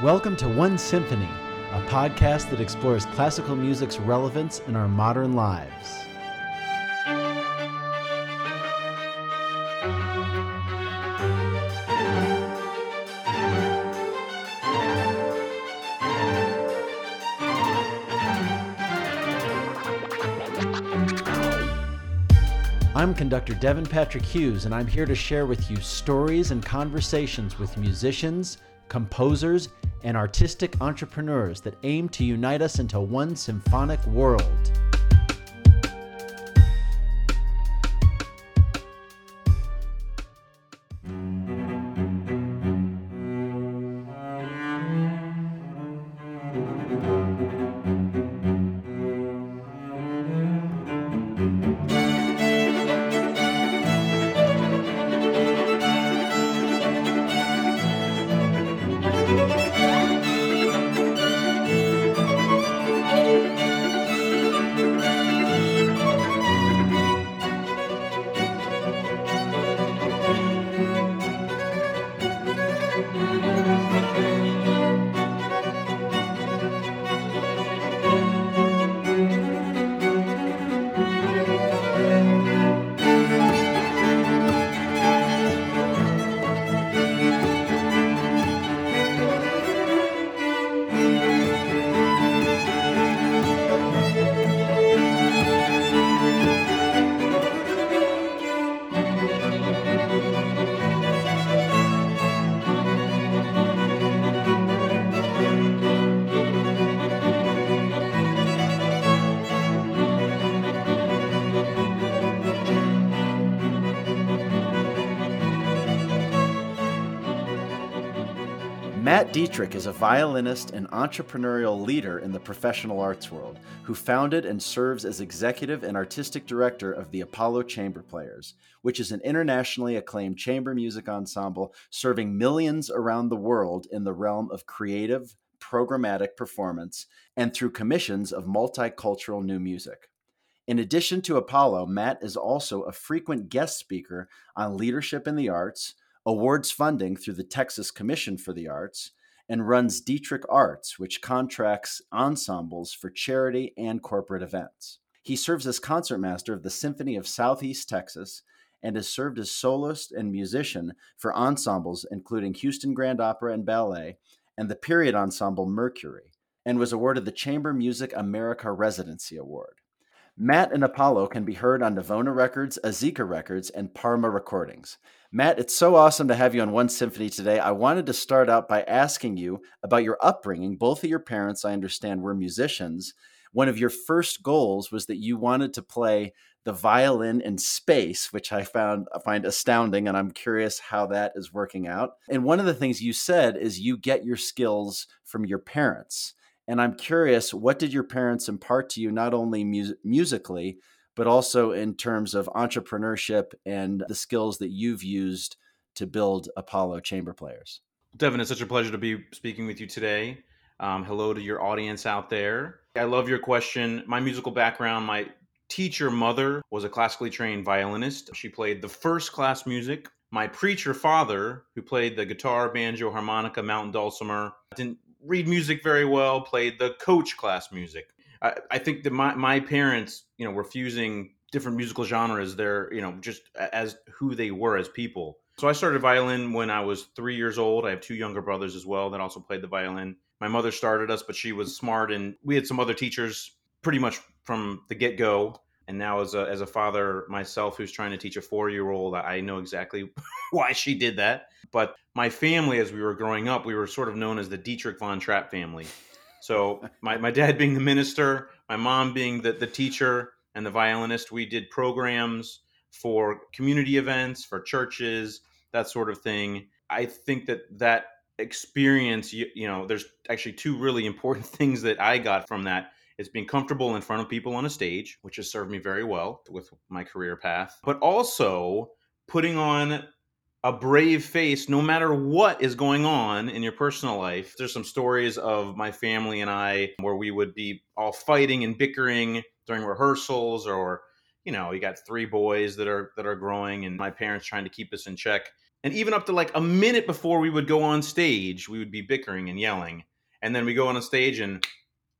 Welcome to One Symphony, a podcast that explores classical music's relevance in our modern lives. I'm conductor Devin Patrick Hughes, and I'm here to share with you stories and conversations with musicians, composers, and artistic entrepreneurs that aim to unite us into one symphonic world. Dietrich is a violinist and entrepreneurial leader in the professional arts world who founded and serves as executive and artistic director of the Apollo Chamber Players, which is an internationally acclaimed chamber music ensemble serving millions around the world in the realm of creative, programmatic performance and through commissions of multicultural new music. In addition to Apollo, Matt is also a frequent guest speaker on leadership in the arts awards funding through the Texas Commission for the Arts, and runs Dietrich Arts, which contracts ensembles for charity and corporate events. He serves as concertmaster of the Symphony of Southeast Texas and has served as soloist and musician for ensembles including Houston Grand Opera and Ballet and the period ensemble Mercury, and was awarded the Chamber Music America Residency Award. Matt and Apollo can be heard on Navona Records, Azica Records, and Parma Recordings. Matt, it's so awesome to have you on One Symphony today. I wanted to start out by asking you about your upbringing. Both of your parents, I understand, were musicians. One of your first goals was that you wanted to play the violin in space, which I found I find astounding, and I'm curious how that is working out. And one of the things you said is you get your skills from your parents. And I'm curious, what did your parents impart to you, not only mu- musically, but also in terms of entrepreneurship and the skills that you've used to build Apollo Chamber Players? Devin, it's such a pleasure to be speaking with you today. Um, hello to your audience out there. I love your question. My musical background, my teacher mother was a classically trained violinist. She played the first class music. My preacher father, who played the guitar, banjo, harmonica, mountain dulcimer, didn't read music very well, played the coach class music. I, I think that my, my parents, you know, were fusing different musical genres. They're, you know, just as who they were as people. So I started violin when I was three years old. I have two younger brothers as well that also played the violin. My mother started us, but she was smart, and we had some other teachers pretty much from the get go. And now, as a as a father myself, who's trying to teach a four year old, I know exactly why she did that. But my family, as we were growing up, we were sort of known as the Dietrich von Trapp family. So my, my dad being the minister, my mom being the, the teacher and the violinist, we did programs for community events, for churches, that sort of thing. I think that that experience, you, you know, there's actually two really important things that I got from that. It's being comfortable in front of people on a stage, which has served me very well with my career path, but also putting on a brave face no matter what is going on in your personal life. There's some stories of my family and I where we would be all fighting and bickering during rehearsals or you know, you got three boys that are that are growing and my parents trying to keep us in check. and even up to like a minute before we would go on stage, we would be bickering and yelling. And then we go on a stage and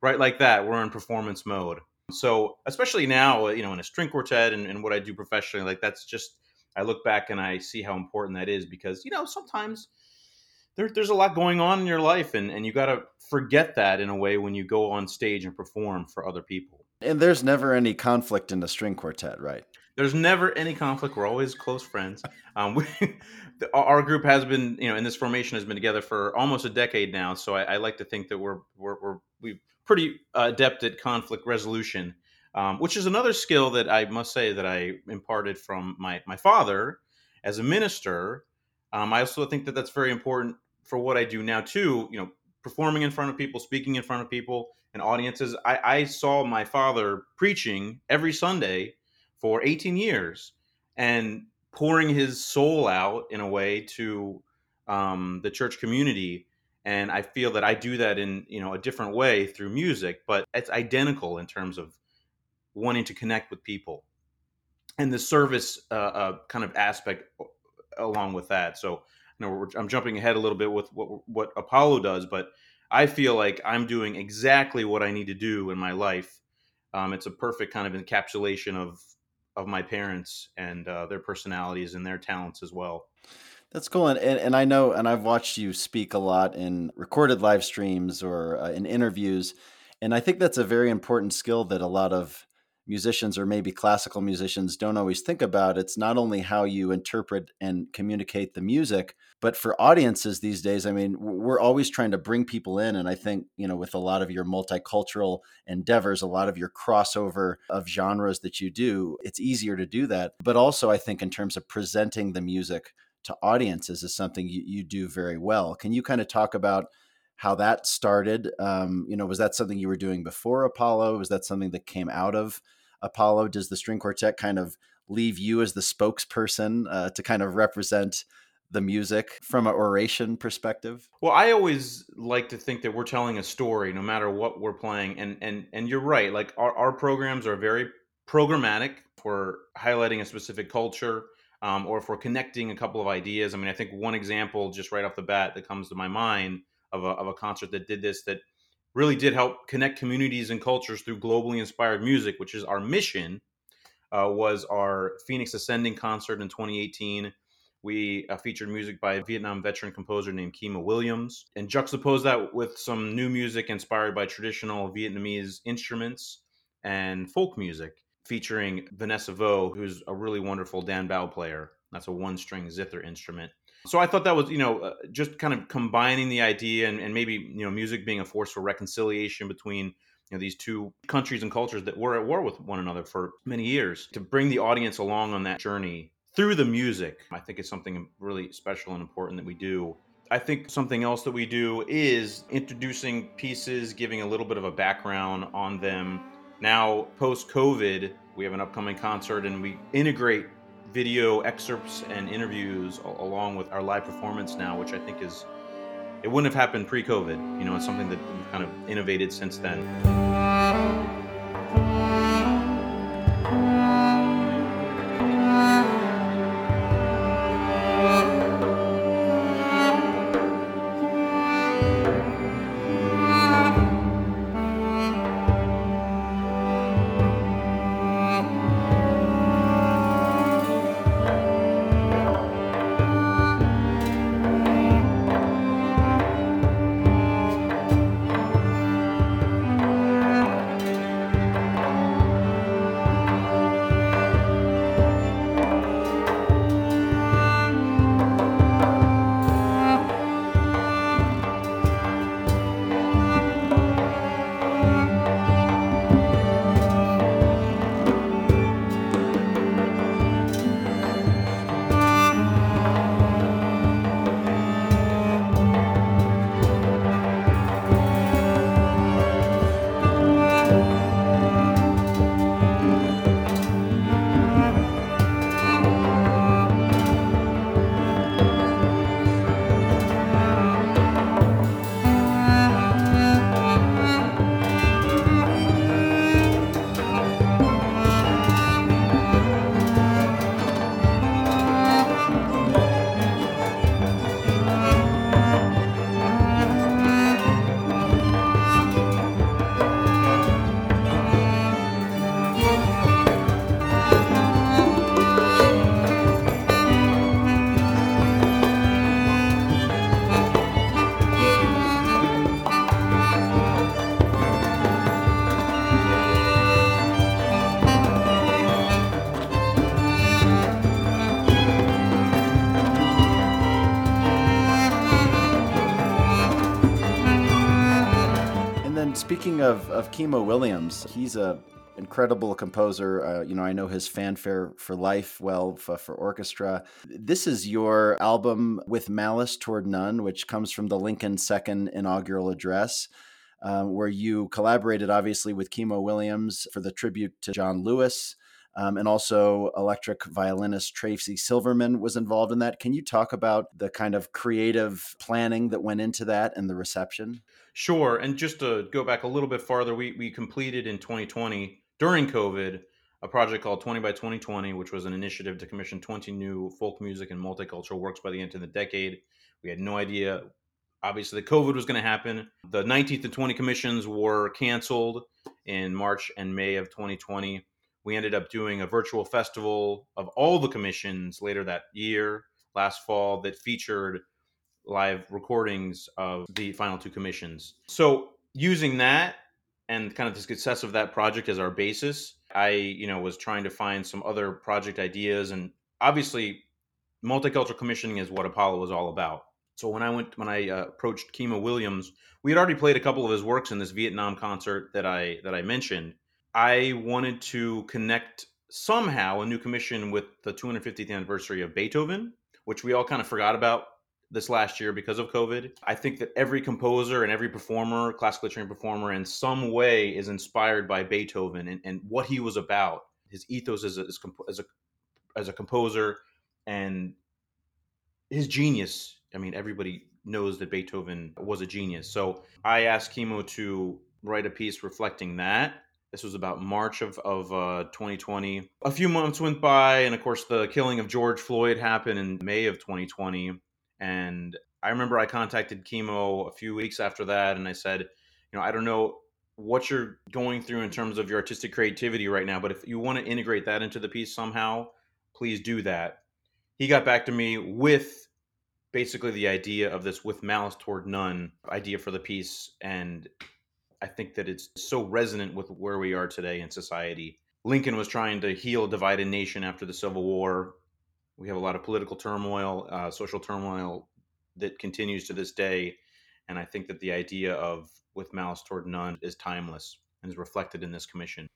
right like that, we're in performance mode. So especially now, you know, in a string quartet and, and what I do professionally, like that's just I look back and I see how important that is because, you know, sometimes there, there's a lot going on in your life and, and you got to forget that in a way when you go on stage and perform for other people. And there's never any conflict in the string quartet, right? There's never any conflict. We're always close friends. Um, we, our group has been, you know, in this formation has been together for almost a decade now. So I, I like to think that we're we're, we're we pretty uh, adept at conflict resolution, um, which is another skill that I must say that I imparted from my my father as a minister. Um, I also think that that's very important for what I do now too. You know, performing in front of people, speaking in front of people and audiences. I, I saw my father preaching every Sunday for 18 years and pouring his soul out in a way to um, the church community and i feel that i do that in you know a different way through music but it's identical in terms of wanting to connect with people. And the service uh, uh, kind of aspect along with that. So you know i'm jumping ahead a little bit with what, what apollo does but i feel like i'm doing exactly what i need to do in my life. Um, it's a perfect kind of encapsulation of of my parents and uh, their personalities and their talents as well. That's cool, and, and I know, and I've watched you speak a lot in recorded live streams or uh, in interviews, and I think that's a very important skill that a lot of musicians or maybe classical musicians don't always think about. It's not only how you interpret and communicate the music, but for audiences these days, I mean, we're always trying to bring people in. And I think, you know, with a lot of your multicultural endeavors, a lot of your crossover of genres that you do, it's easier to do that. But also, I think, in terms of presenting the music to audiences, is something you, you do very well. Can you kind of talk about? how that started. Um, you know, was that something you were doing before Apollo? Was that something that came out of Apollo? Does the string quartet kind of leave you as the spokesperson uh, to kind of represent the music from an oration perspective? Well, I always like to think that we're telling a story no matter what we're playing. And and and you're right. Like our, our programs are very programmatic for highlighting a specific culture. Um, or if we're connecting a couple of ideas. I mean, I think one example just right off the bat that comes to my mind of a, of a concert that did this that really did help connect communities and cultures through globally inspired music, which is our mission. Uh, was our Phoenix Ascending concert in 2018. We uh, featured music by a Vietnam veteran composer named Kimo Williams and juxtaposed that with some new music inspired by traditional Vietnamese instruments and folk music, featuring Vanessa Vo, who's a really wonderful Dan Bau player. That's a one string zither instrument. So I thought that was, you know, uh, just kind of combining the idea and, and maybe, you know, music being a force for reconciliation between you know these two countries and cultures that were at war with one another for many years to bring the audience along on that journey through the music i think it's something really special and important that we do i think something else that we do is introducing pieces giving a little bit of a background on them now post covid we have an upcoming concert and we integrate video excerpts and interviews along with our live performance now, which I think is it wouldn't have happened pre-COVID. You know, it's something that we've kind of innovated since then. Speaking of, of Kimo Williams, he's a incredible composer. Uh, you know, I know his fanfare for life well for, for, orchestra. This is your album with Malice Toward None, which comes from the Lincoln Second inaugural address. Um, where you collaborated obviously with Kimo Williams for the tribute to John Lewis. Um, and also, electric violinist Tracy Silverman was involved in that. Can you talk about the kind of creative planning that went into that and the reception? Sure. And just to go back a little bit farther, we, we completed in 2020 during COVID a project called 20 by 2020, which was an initiative to commission 20 new folk music and multicultural works by the end of the decade. We had no idea, obviously, that COVID was going to happen. The 19th and 20 commissions were canceled in March and May of 2020 we ended up doing a virtual festival of all the commissions later that year, last fall, that featured live recordings of the final two commissions. So using that and kind of the success of that project as our basis, I, you know, was trying to find some other project ideas and obviously multicultural commissioning is what Apollo was all about. So when I went when I uh, approached Kimo Williams, we had already played a couple of his works in this Vietnam concert that I that I mentioned, I wanted to connect somehow a new commission with the 250th anniversary of Beethoven, which we all kind of forgot about this last year because of COVID. I think that every composer and every performer, classically trained performer, in some way is inspired by Beethoven and, and what he was about, his ethos as a, as a as a composer, and his genius. I mean, everybody knows that Beethoven was a genius. So I asked Kimo to write a piece reflecting that this was about March of, of uh, 2020. A few months went by, and of course, the killing of George Floyd happened in May of 2020. And I remember I contacted Kimo a few weeks after that, and I said, you know, I don't know what you're going through in terms of your artistic creativity right now, but if you want to integrate that into the piece somehow, please do that. He got back to me with basically the idea of this with malice toward none idea for the piece and I think that it's so resonant with where we are today in society. Lincoln was trying to heal a divided nation after the Civil War. We have a lot of political turmoil, uh, social turmoil that continues to this day. And I think that the idea of with malice toward none is timeless and is reflected in this commission.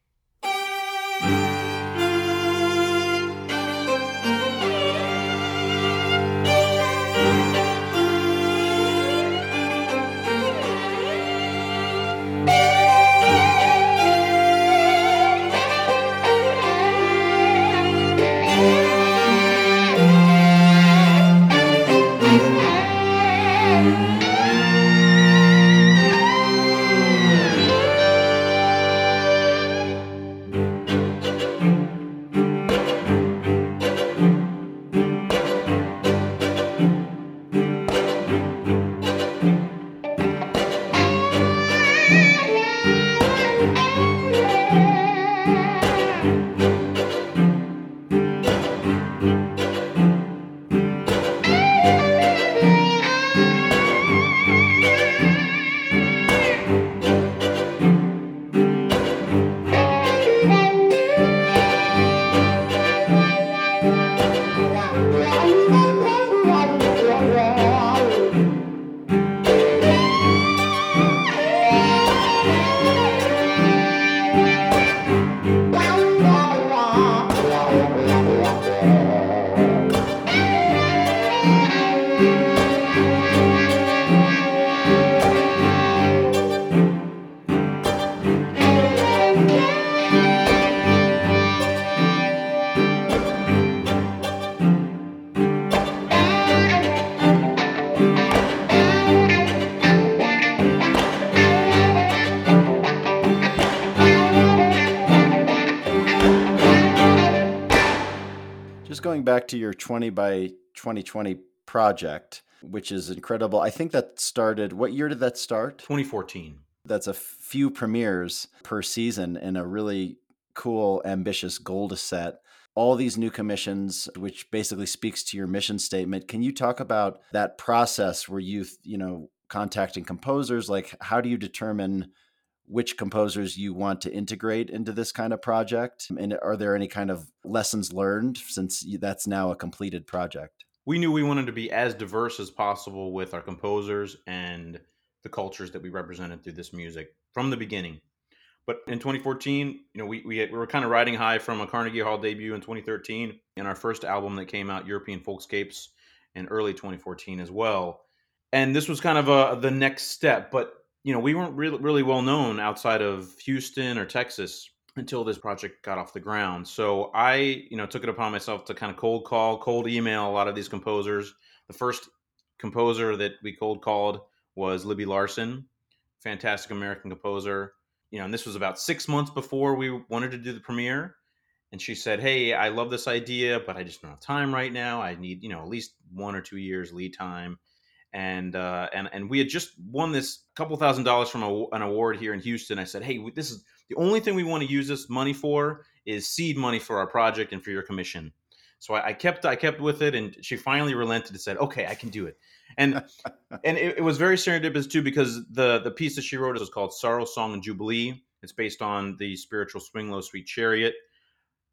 Your 20 by 2020 project, which is incredible. I think that started, what year did that start? 2014. That's a few premieres per season in a really cool, ambitious goal to set. All these new commissions, which basically speaks to your mission statement. Can you talk about that process where you, you know, contacting composers? Like, how do you determine which composers you want to integrate into this kind of project? And are there any kind of lessons learned since that's now a completed project? We knew we wanted to be as diverse as possible with our composers and the cultures that we represented through this music from the beginning. But in 2014, you know, we, we, we were kind of riding high from a Carnegie Hall debut in 2013 and our first album that came out, European Folkscapes, in early 2014 as well. And this was kind of a, the next step. But, you know, we weren't really, really well known outside of Houston or Texas until this project got off the ground. So I, you know, took it upon myself to kind of cold call, cold email a lot of these composers. The first composer that we cold called was Libby Larsen, fantastic American composer. You know, and this was about six months before we wanted to do the premiere. And she said, "Hey, I love this idea, but I just don't have time right now. I need, you know, at least one or two years lead time." And uh, and and we had just won this couple thousand dollars from a, an award here in Houston. I said, "Hey, this is the only thing we want to use this money for is seed money for our project and for your commission." So I, I kept I kept with it, and she finally relented and said, "Okay, I can do it." And and it, it, was very serendipitous too because the the piece that she wrote is called "Sorrow Song and Jubilee." It's based on the spiritual "Swing Low, Sweet Chariot,"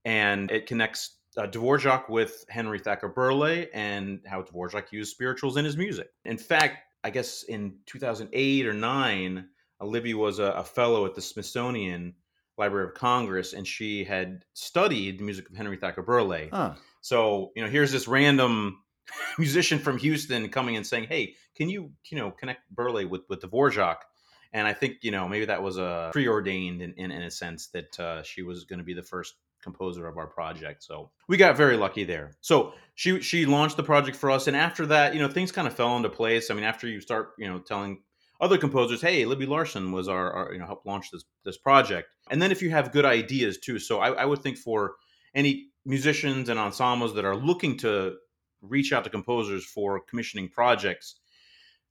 and it connects uh, Dvorak with Henry Thacker Burleigh and how Dvorak used spirituals in his music. In fact, I guess in 2008 or nine, Olivia was a, a fellow at the Smithsonian Library of Congress, and she had studied the music of Henry Thacker Burleigh. Huh. So, you know, here's this random musician from Houston coming and saying, "Hey, can you, you know, connect Burleigh with with Dvorak?" And I think, you know, maybe that was a uh, preordained in, in, in a sense that uh, she was going to be the first composer of our project. So we got very lucky there. So she she launched the project for us, and after that, you know, things kind of fell into place. I mean, after you start, you know, telling other composers, hey, Libby Larsen was our, our you know helped launch this this project, and then if you have good ideas too. So I, I would think for any musicians and ensembles that are looking to reach out to composers for commissioning projects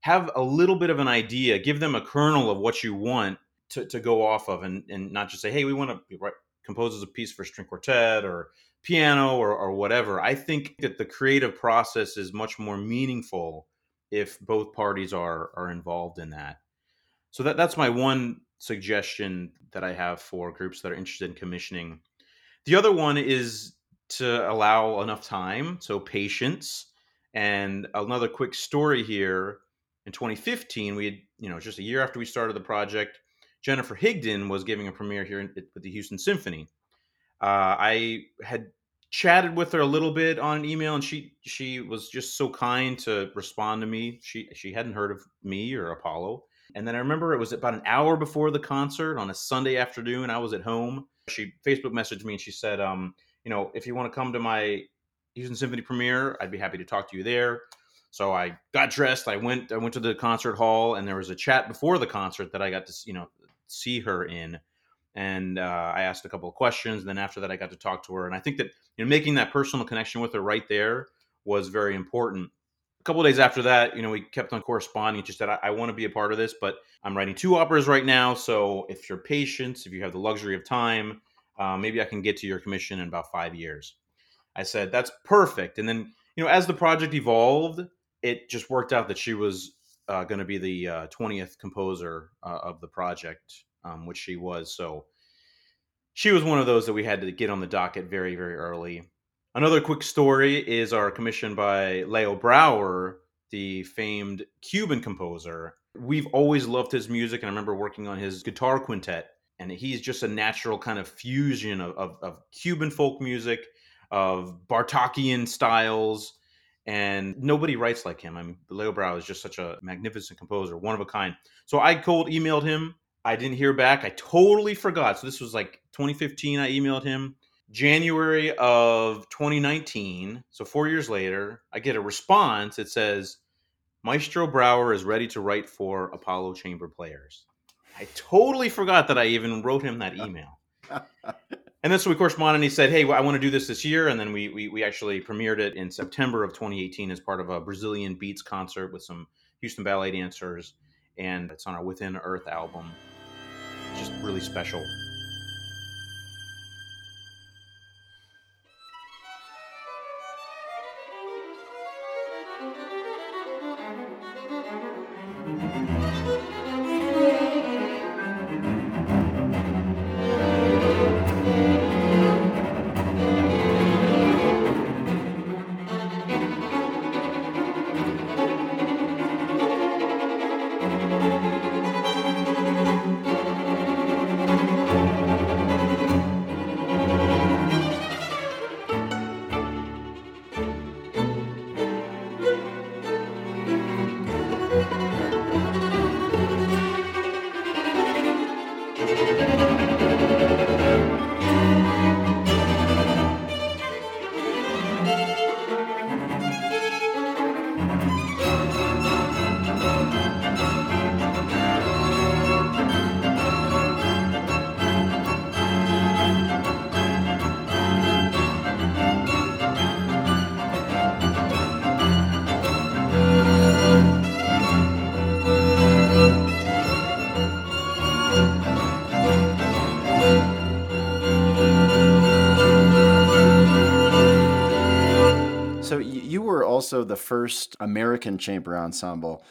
have a little bit of an idea give them a kernel of what you want to, to go off of and, and not just say hey we want to write composes a piece for string quartet or piano or, or whatever. I think that the creative process is much more meaningful if both parties are are involved in that. So that that's my one suggestion that I have for groups that are interested in commissioning. The other one is to allow enough time, so patience. And another quick story here. In 2015, we had, you know, just a year after we started the project, Jennifer Higdon was giving a premiere here in, with the Houston Symphony. Uh, I had chatted with her a little bit on an email, and she she was just so kind to respond to me. She she hadn't heard of me or Apollo, and then I remember it was about an hour before the concert on a Sunday afternoon. I was at home. She Facebook messaged me and she said, um, you know, if you want to come to my Houston Symphony premiere, I'd be happy to talk to you there. So I got dressed. I went. I went to the concert hall, and there was a chat before the concert that I got to, you know, see her in. And uh, I asked a couple of questions. And then after that, I got to talk to her. And I think that you know, making that personal connection with her right there was very important. A couple of days after that, you know, we kept on corresponding. She said, I, I want to be a part of this, but I'm writing two operas right now. So if you're patient, if you have the luxury of time, uh, maybe I can get to your commission in about five years. I said, that's perfect. And then, you know, as the project evolved, it just worked out that she was uh, going to be the uh, 20th composer uh, of the project, um, which she was. So she was one of those that we had to get on the docket very, very early. Another quick story is our commission by Leo Brouwer, the famed Cuban composer. We've always loved his music, and I remember working on his guitar quintet. And he's just a natural kind of fusion of, of, of Cuban folk music, of Bartokian styles, and nobody writes like him. I mean, Leo Brouwer is just such a magnificent composer, one of a kind. So I cold emailed him. I didn't hear back. I totally forgot. So this was like 2015. I emailed him. January of 2019, so four years later, I get a response. It says, Maestro Brouwer is ready to write for Apollo Chamber Players. I totally forgot that I even wrote him that email. And then so we corresponded and he said hey i want to do this this year. And then we, we we actually premiered it in september of 2018 as part of a brazilian beats concert with some houston ballet dancers and it's on our within earth album. Just really special also the first American chamber ensemble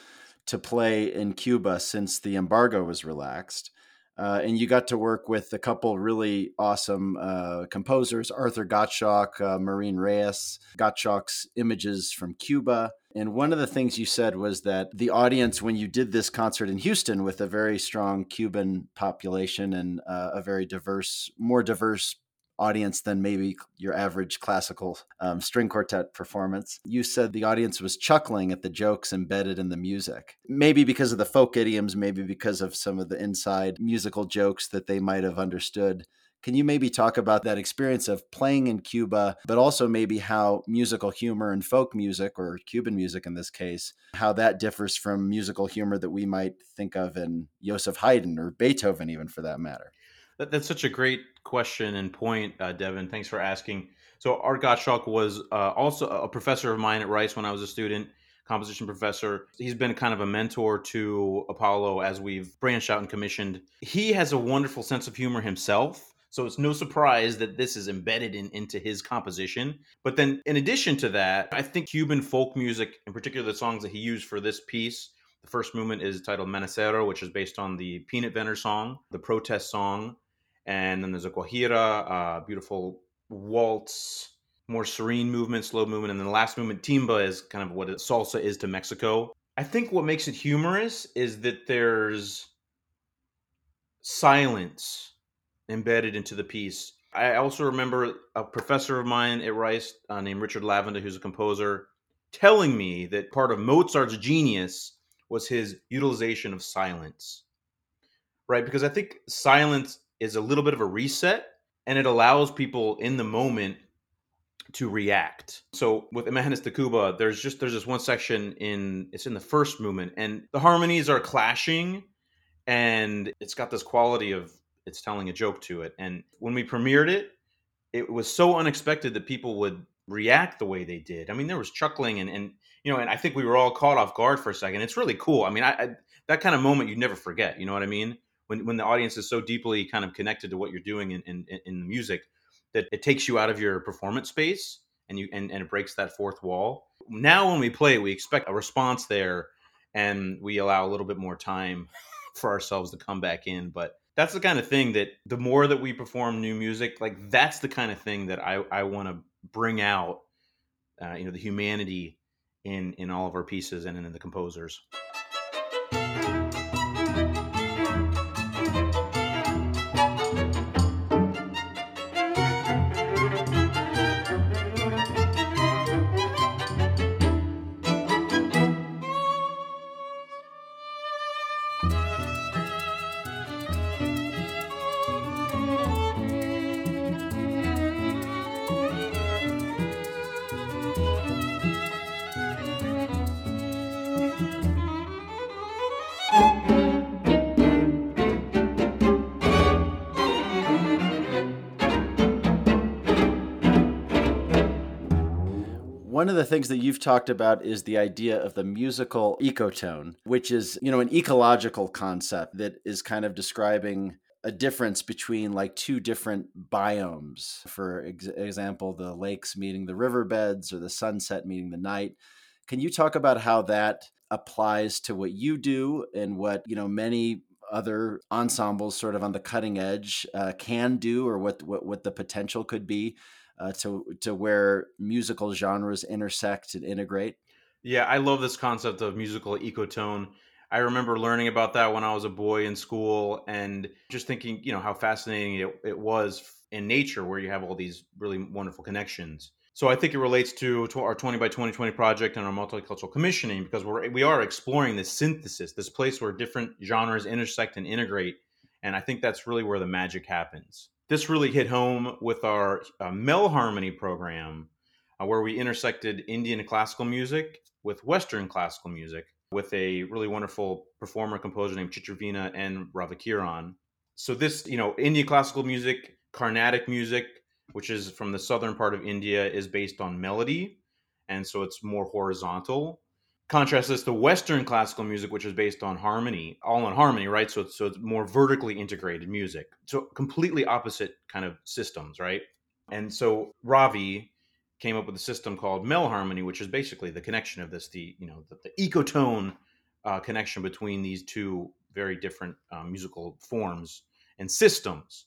to play in Cuba since the embargo was relaxed. Uh, and you got to work with a couple really awesome uh, composers Arthur Gottschalk, uh, Marin Reyes, Gottschalk's Images from Cuba. And one of the things you said was that the audience, when you did this concert in Houston with a very strong Cuban population and uh, a very diverse, more diverse audience than maybe your average classical um, string quartet performance. You said the audience was chuckling at the jokes embedded in the music. Maybe because of the folk idioms, maybe because of some of the inside musical jokes that they might have understood. Can you maybe talk about that experience of playing in Cuba, but also maybe how musical humor and folk music, or Cuban music in this case, how that differs from musical humor that we might think of in Joseph Haydn or Beethoven, even for that matter? That, that's such a great question and point, uh, Devin. Thanks for asking. So Art Gottschalk was uh, also a professor of mine at Rice when I was a student, composition professor. He's been kind of a mentor to Apollo as we've branched out and commissioned. He has a wonderful sense of humor himself. So it's no surprise that this is embedded in, into his composition. But then, in addition to that, I think Cuban folk music, in particular the songs that he used for this piece, the first movement is titled Manicero, which is based on the peanut vendor song, the protest song and then there's a guajira, uh, beautiful waltz, more serene movement, slow movement, and then the last movement, timba, is kind of what salsa is to Mexico. I think what makes it humorous is that there's silence embedded into the piece. I also remember a professor of mine at Rice uh, named Richard Lavenda, who's a composer, telling me that part of Mozart's genius was his utilization of silence. Right? Because I think silence is a little bit of a reset and it allows people in the moment to react. So with Imágenes de Cuba, there's just there's this one section in it's in the first movement and the harmonies are clashing and it's got this quality of it's telling a joke to it. And when we premiered it, it was so unexpected that people would react the way they did. I mean, there was chuckling and and you know, and I think we were all caught off guard for a second. It's really cool. I mean, I, I that kind of moment you never forget. You know what I mean? When when the audience is so deeply kind of connected to what you're doing in in, in the music that it takes you out of your performance space and you and, and it breaks that fourth wall. Now when we play, we expect a response there and we allow a little bit more time for ourselves to come back in. But that's the kind of thing that the more that we perform new music, like that's the kind of thing that I, I want to bring out, uh, you know, the humanity in in all of our pieces and in the composers. One of the things that you've talked about is the idea of the musical ecotone, which is, you know, an ecological concept that is kind of describing a difference between like two different biomes. For ex- example, the lakes meeting the riverbeds or the sunset meeting the night. Can you talk about how that applies to what you do and what, you know, many other ensembles sort of on the cutting edge uh, can do or what, what what the potential could be uh, to to where musical genres intersect and integrate. Yeah, I love this concept of musical ecotone. I remember learning about that when I was a boy in school and just thinking, you know, how fascinating it, it was in nature where you have all these really wonderful connections. So I think it relates to, to our 20 by 2020 project and our multicultural commissioning because we're we are exploring this synthesis, this place where different genres intersect and integrate, and I think that's really where the magic happens. This really hit home with our uh, Melharmony program, uh, where we intersected Indian classical music with Western classical music with a really wonderful performer composer named Chitraveena and Ravikiran. So this, you know, Indian classical music, Carnatic music, which is from the southern part of India, is based on melody, and so it's more horizontal. Contrast this to Western classical music, which is based on harmony, all in harmony, right? So it's, so it's more vertically integrated music. So completely opposite kind of systems, right? And so Ravi came up with a system called Melharmony, which is basically the connection of this, the you know the, the ecotone uh, connection between these two very different um, musical forms and systems.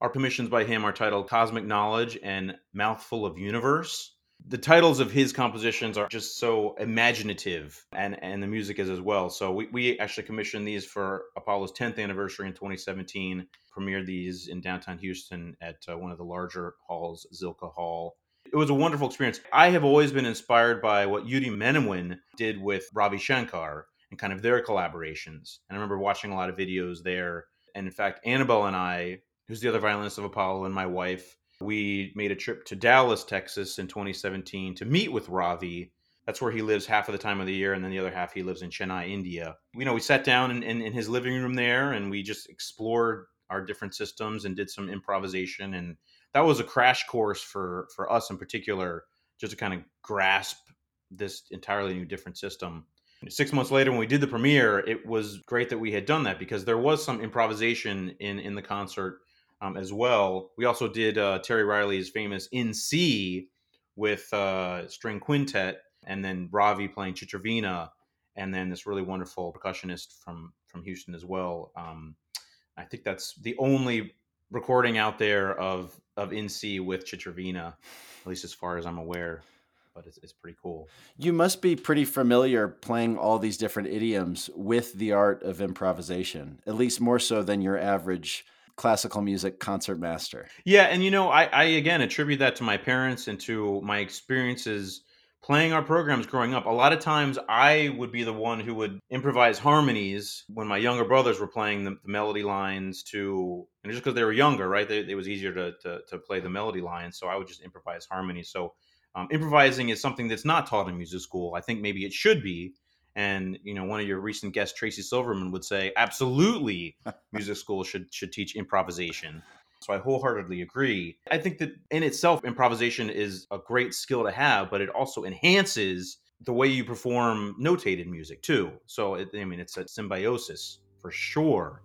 Our commissions by him are titled Cosmic Knowledge and Mouthful of Universe. The titles of his compositions are just so imaginative, and, and the music is as well. So, we, we actually commissioned these for Apollo's 10th anniversary in 2017, premiered these in downtown Houston at uh, one of the larger halls, Zilkha Hall. It was a wonderful experience. I have always been inspired by what Yehudi Menuhin did with Ravi Shankar and kind of their collaborations. And I remember watching a lot of videos there. And in fact, Annabelle and I who's the other violinist of Apollo, and my wife. We made a trip to Dallas, Texas in 2017 to meet with Ravi. That's where he lives half of the time of the year, and then the other half he lives in Chennai, India. You know, we sat down in, in, in his living room there and we just explored our different systems and did some improvisation. And that was a crash course for, for us in particular, just to kind of grasp this entirely new different system. Six months later, when we did the premiere, it was great that we had done that because there was some improvisation in in the concert um, as well. We also did uh, Terry Riley's famous In C with uh, string quintet, and then Ravi playing Chitraveena, and then this really wonderful percussionist from from Houston as well. Um, I think that's the only recording out there of of In C with Chitraveena, at least as far as I'm aware. But it's, it's pretty cool. You must be pretty familiar playing all these different idioms with the art of improvisation, at least more so than your average classical music concert master. Yeah, and you know, I, I again attribute that to my parents and to my experiences playing our programs growing up. A lot of times I would be the one who would improvise harmonies when my younger brothers were playing the, the melody lines to, and just because they were younger, right? They, it was easier to, to, to, play the melody lines. So I would just improvise harmonies. So um, improvising is something that's not taught in music school. I think maybe it should be. And you know, one of your recent guests, Tracy Silverman, would say, absolutely, music school should should teach improvisation. So I wholeheartedly agree. I think that in itself, improvisation is a great skill to have, but it also enhances the way you perform notated music too. So it, I mean, it's a symbiosis for sure.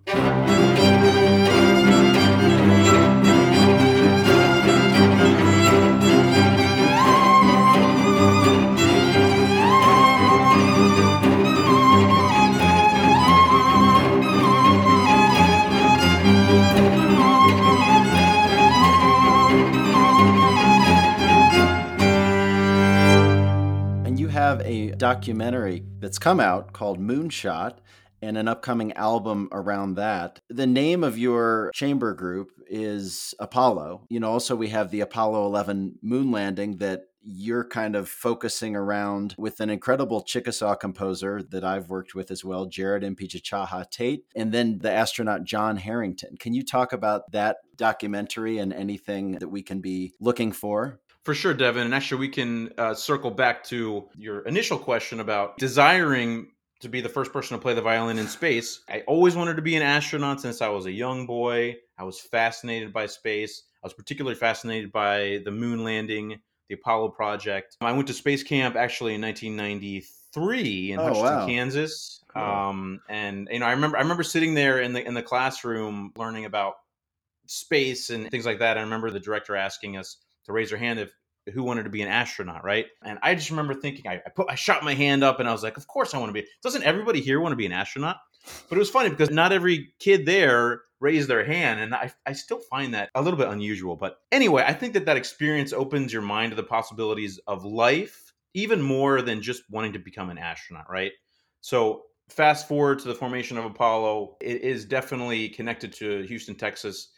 Documentary that's come out called Moonshot and an upcoming album around that. The name of your chamber group is Apollo. You know, also we have the Apollo 11 moon landing that you're kind of focusing around with an incredible Chickasaw composer that I've worked with as well, Jerod Impichchaachaaha' Tate, and then the astronaut John Herrington. Can you talk about that documentary and anything that we can be looking for? For sure, Devin. And actually, we can uh, circle back to your initial question about desiring to be the first person to play the violin in space. I always wanted to be an astronaut since I was a young boy. I was fascinated by space. I was particularly fascinated by the moon landing, the Apollo project. I went to space camp actually in 1993 in oh, Hutchinson, wow. Kansas. Cool. Um, and you know, I remember I remember sitting there in the in the classroom learning about space and things like that. I remember the director asking us to raise their hand if who wanted to be an astronaut, right? And I just remember thinking, I, I put, I shot my hand up, and I was like, of course I want to be. Doesn't everybody here want to be an astronaut? But it was funny because not every kid there raised their hand, and I, I still find that a little bit unusual. But anyway, I think that that experience opens your mind to the possibilities of life even more than just wanting to become an astronaut, right? So fast forward to the formation of Apollo, it is definitely connected to Houston, Texas,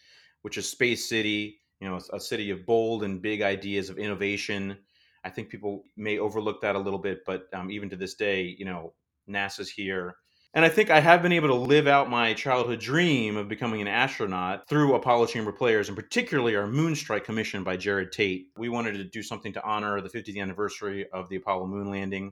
which is Space City, you know, a city of bold and big ideas of innovation. I think people may overlook that a little bit, but um, even to this day, you know, NASA's here. And I think I have been able to live out my childhood dream of becoming an astronaut through Apollo Chamber Players, and particularly our Moonstrike commission by Jerod Tate. We wanted to do something to honor the 50th anniversary of the Apollo moon landing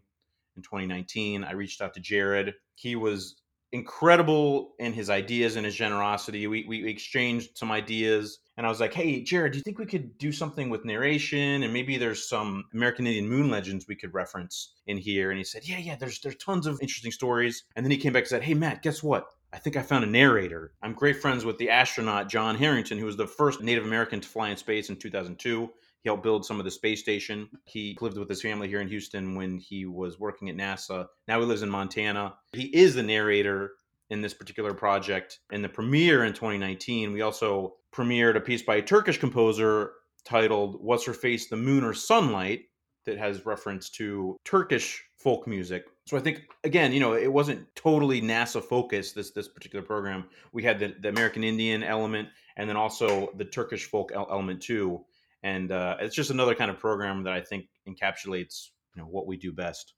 in 2019. I reached out to Jerod. He was incredible in his ideas and his generosity. We, we exchanged some ideas and I was like, "Hey, Jerod, do you think we could do something with narration and maybe there's some American Indian moon legends we could reference in here?" And he said, "Yeah, yeah, there's there's tons of interesting stories." And then he came back and said, "Hey, Matt, guess what? I think I found a narrator. I'm great friends with the astronaut John Herrington, who was the first Native American to fly in space in 2002. He helped build some of the space station. He lived with his family here in Houston when he was working at NASA. Now he lives in Montana. He is the narrator in this particular project. In the premiere in 2019, we also premiered a piece by a Turkish composer titled What's Her Face, the Moon or Sunlight, that has reference to Turkish folk music. So I think again, you know, it wasn't totally NASA focused this this particular program. We had the, the American Indian element and then also the Turkish folk element too. And uh, it's just another kind of program that I think encapsulates you know what we do best.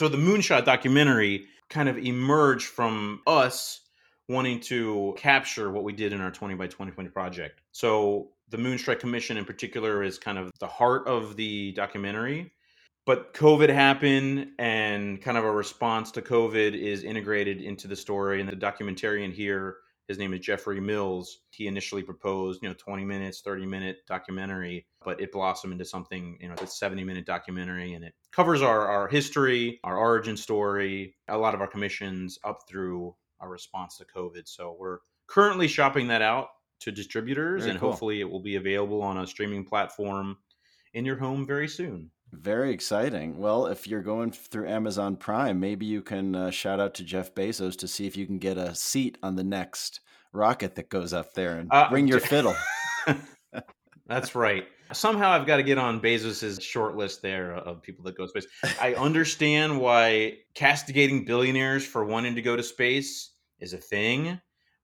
So the Moonshot documentary kind of emerged from us wanting to capture what we did in our 20 by 2020 project. So the Moonstrike Commission in particular is kind of the heart of the documentary. But COVID happened, and kind of a response to COVID is integrated into the story. And the documentarian here his name is Jeffrey Mills. He initially proposed, you know, 20 minutes, 30 minute documentary, but it blossomed into something, you know, it's 70 minute documentary and it covers our, our history, our origin story, a lot of our commissions up through our response to COVID. So we're currently shopping that out to distributors very and cool. hopefully it will be available on a streaming platform in your home very soon. Very exciting. Well, if you're going through Amazon Prime, maybe you can uh, shout out to Jeff Bezos to see if you can get a seat on the next rocket that goes up there and uh, bring your fiddle. That's right. Somehow I've got to get on Bezos's short list there of people that go to space. I understand why castigating billionaires for wanting to go to space is a thing,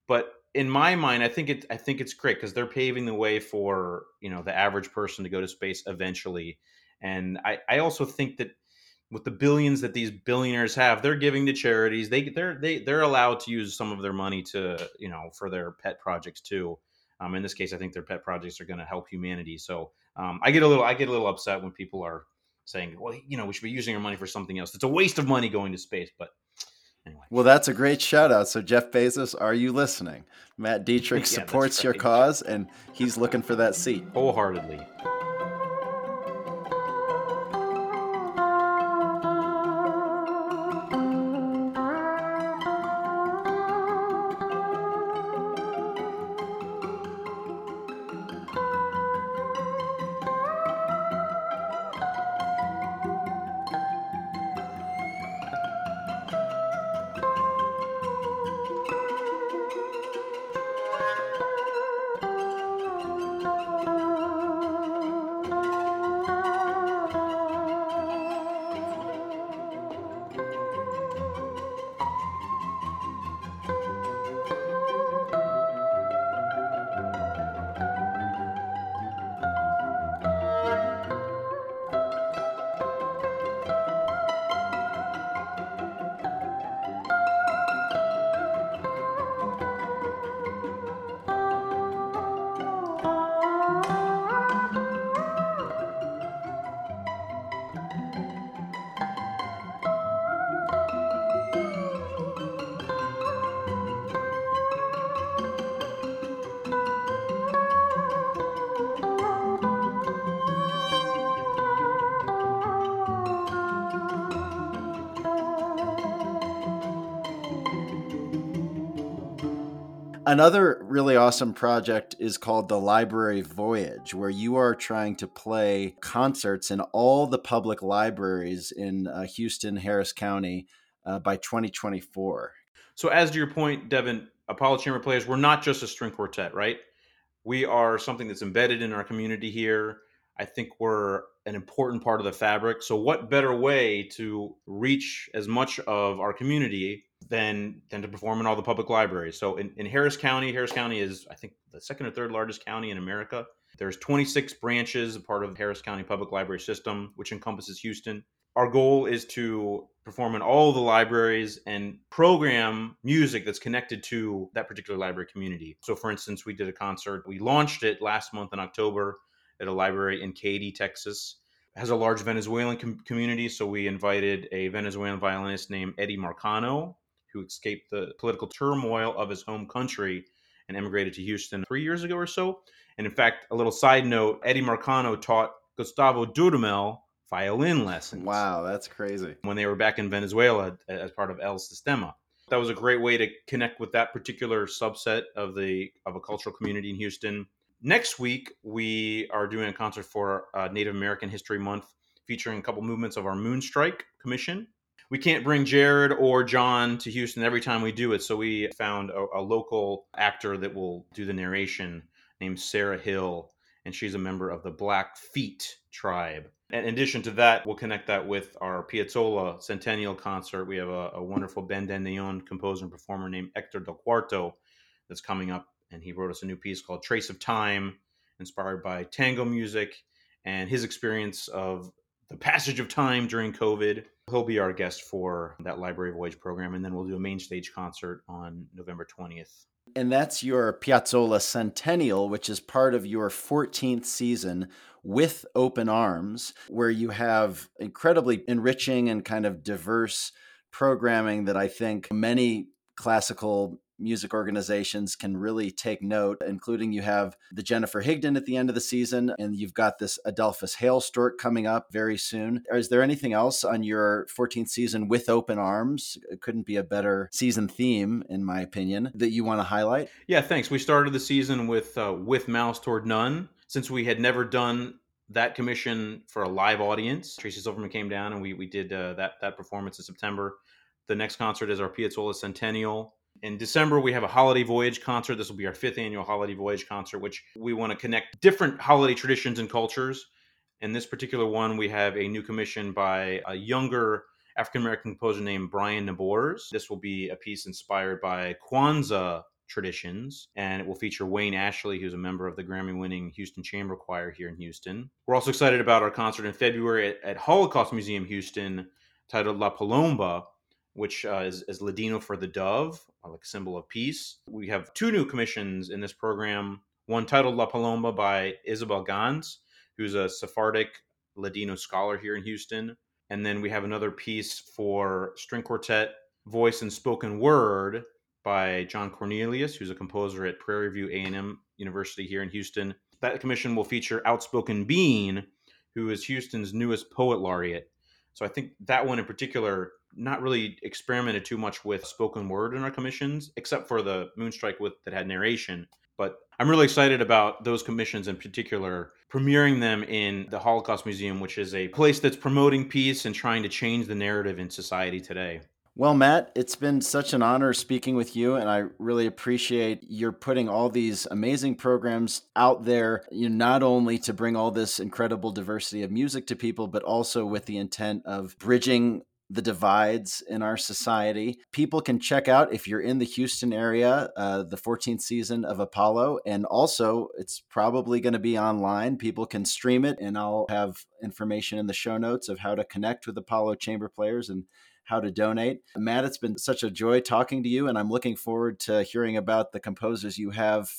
but in my mind, I think it I think it's great because they're paving the way for you know the average person to go to space eventually and I, I also think that with the billions that these billionaires have, they're giving to charities. They they're they they're allowed to use some of their money to you know for their pet projects too. Um, in this case, I think their pet projects are going to help humanity. So um, I get a little I get a little upset when people are saying, well, you know, we should be using our money for something else. It's a waste of money going to space, but. Anyway. Well, that's a great shout out. So, Jeff Bezos, are you listening? Matt Dietrich yeah, supports right. your cause and he's looking for that seat. Wholeheartedly. Another really awesome project is called the Library Voyage, where you are trying to play concerts in all the public libraries in uh, Houston, Harris County uh, by 2024. So, as to your point, Devin, Apollo Chamber Players, we're not just a string quartet, right? We are something that's embedded in our community here. I think we're an important part of the fabric. So, what better way to reach as much of our community than than to perform in all the public libraries? So, in, in Harris County, Harris County is I think the second or third largest county in America. There's 26 branches, part of the Harris County Public Library System, which encompasses Houston. Our goal is to perform in all the libraries and program music that's connected to that particular library community. So, for instance, we did a concert. We launched it last month in October at a library in Katy, Texas. Has a large Venezuelan com- community, so we invited a Venezuelan violinist named Eddie Marcano, who escaped the political turmoil of his home country and emigrated to Houston three years ago or so. And in fact, a little side note Eddie Marcano taught Gustavo Dudamel violin lessons. Wow, that's crazy. When they were back in Venezuela as part of El Sistema. That was a great way to connect with that particular subset of the of a cultural community in Houston. Next week, we are doing a concert for uh, Native American History Month, featuring a couple movements of our Moonstrike Commission. We can't bring Jerod or John to Houston every time we do it, so we found a, a local actor that will do the narration named Sarah Hill, and she's a member of the Blackfeet tribe. In addition to that, we'll connect that with our Piazzolla Centennial concert. We have a, a wonderful bandoneon composer and performer named Hector Del Curto that's coming up, and he wrote us a new piece called Trace of Time, inspired by tango music and his experience of the passage of time during COVID. He'll be our guest for that Library Voyage program, and then we'll do a main stage concert on November 20th. And that's your Piazzolla Centennial, which is part of your 14th season with Open Arms, where you have incredibly enriching and kind of diverse programming that I think many classical music organizations can really take note, including you have the Jennifer Higdon at the end of the season, and you've got this Adolphus Hale Hailstork coming up very soon. Is there anything else on your 14th season with Open Arms? It couldn't be a better season theme, in my opinion, that you want to highlight? Yeah, thanks. We started the season with uh, With Malice Toward None. Since we had never done that commission for a live audience, Tracy Silverman came down and we, we did uh, that, that performance in September. The next concert is our Piazzolla Centennial in December, we have a holiday voyage concert. This will be our fifth annual holiday voyage concert, which we want to connect different holiday traditions and cultures. In this particular one, we have a new commission by a younger African American composer named Brian Nabors. This will be a piece inspired by Kwanzaa traditions, and it will feature Wayne Ashley, who's a member of the Grammy winning Houston Chamber Choir here in Houston. We're also excited about our concert in February at, at Holocaust Museum Houston titled La Palomba, which uh, is, is Ladino for the dove, uh, like symbol of peace. We have two new commissions in this program. One titled La Paloma by Isabelle Ganz, who's a Sephardic Ladino scholar here in Houston. And then we have another piece for string quartet, voice and spoken word by John Cornelius, who's a composer at Prairie View A&M University here in Houston. That commission will feature Outspoken Bean, who is Houston's newest poet laureate. So I think that one in particular not really experimented too much with spoken word in our commissions, except for the Moonstrike with that had narration. But I'm really excited about those commissions in particular, premiering them in the Holocaust Museum, which is a place that's promoting peace and trying to change the narrative in society today. Well, Matt, it's been such an honor speaking with you, and I really appreciate your putting all these amazing programs out there, you know, not only to bring all this incredible diversity of music to people, but also with the intent of bridging the divides in our society. People can check out if you're in the Houston area, uh, the 14th season of Apollo, and also it's probably going to be online. People can stream it, and I'll have information in the show notes of how to connect with Apollo Chamber players and how to donate. Matt, it's been such a joy talking to you, and I'm looking forward to hearing about the composers you have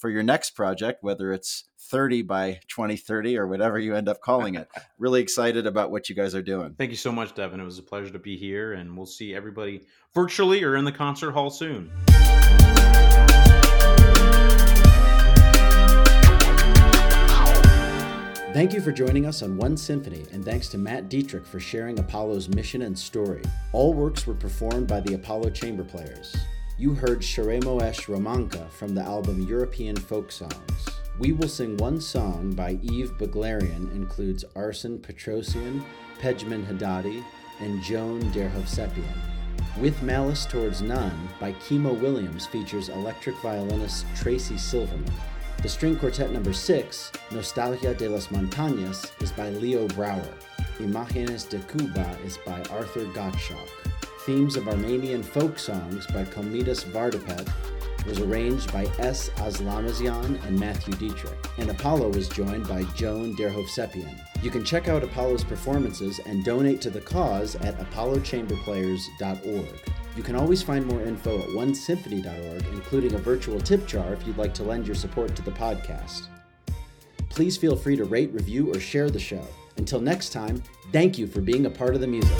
for your next project, whether it's 30 by 2030 or whatever you end up calling it. really excited about what you guys are doing. Thank you so much, Devin. It was a pleasure to be here, and we'll see everybody virtually or in the concert hall soon. Thank you for joining us on One Symphony, and thanks to Matt Dietrich for sharing Apollo's mission and story. All works were performed by the Apollo Chamber Players. You heard Sharemoesh Romanka from the album European Folk Songs. We Will Sing One Song by Eve Beglarian includes Arsen Petrosian, Pejman Haddadi, and Joan Derhovsepian. With Malice Towards None by Kimo Williams features electric violinist Tracy Silverman. The string quartet number 6, Nostalgia de las Montañas, is by Leo Brouwer. Imágenes de Cuba is by Arthur Gottschalk. Themes of Armenian folk songs by Komitas Vardapet was arranged by S. Aslamazyan and Matthew Dietrich, and Apollo was joined by Joan Derhovsepian. You can check out Apollo's performances and donate to the cause at apollochamberplayers.org. You can always find more info at onesymphony.org, including a virtual tip jar if you'd like to lend your support to the podcast. Please feel free to rate, review, or share the show. Until next time, thank you for being a part of the music.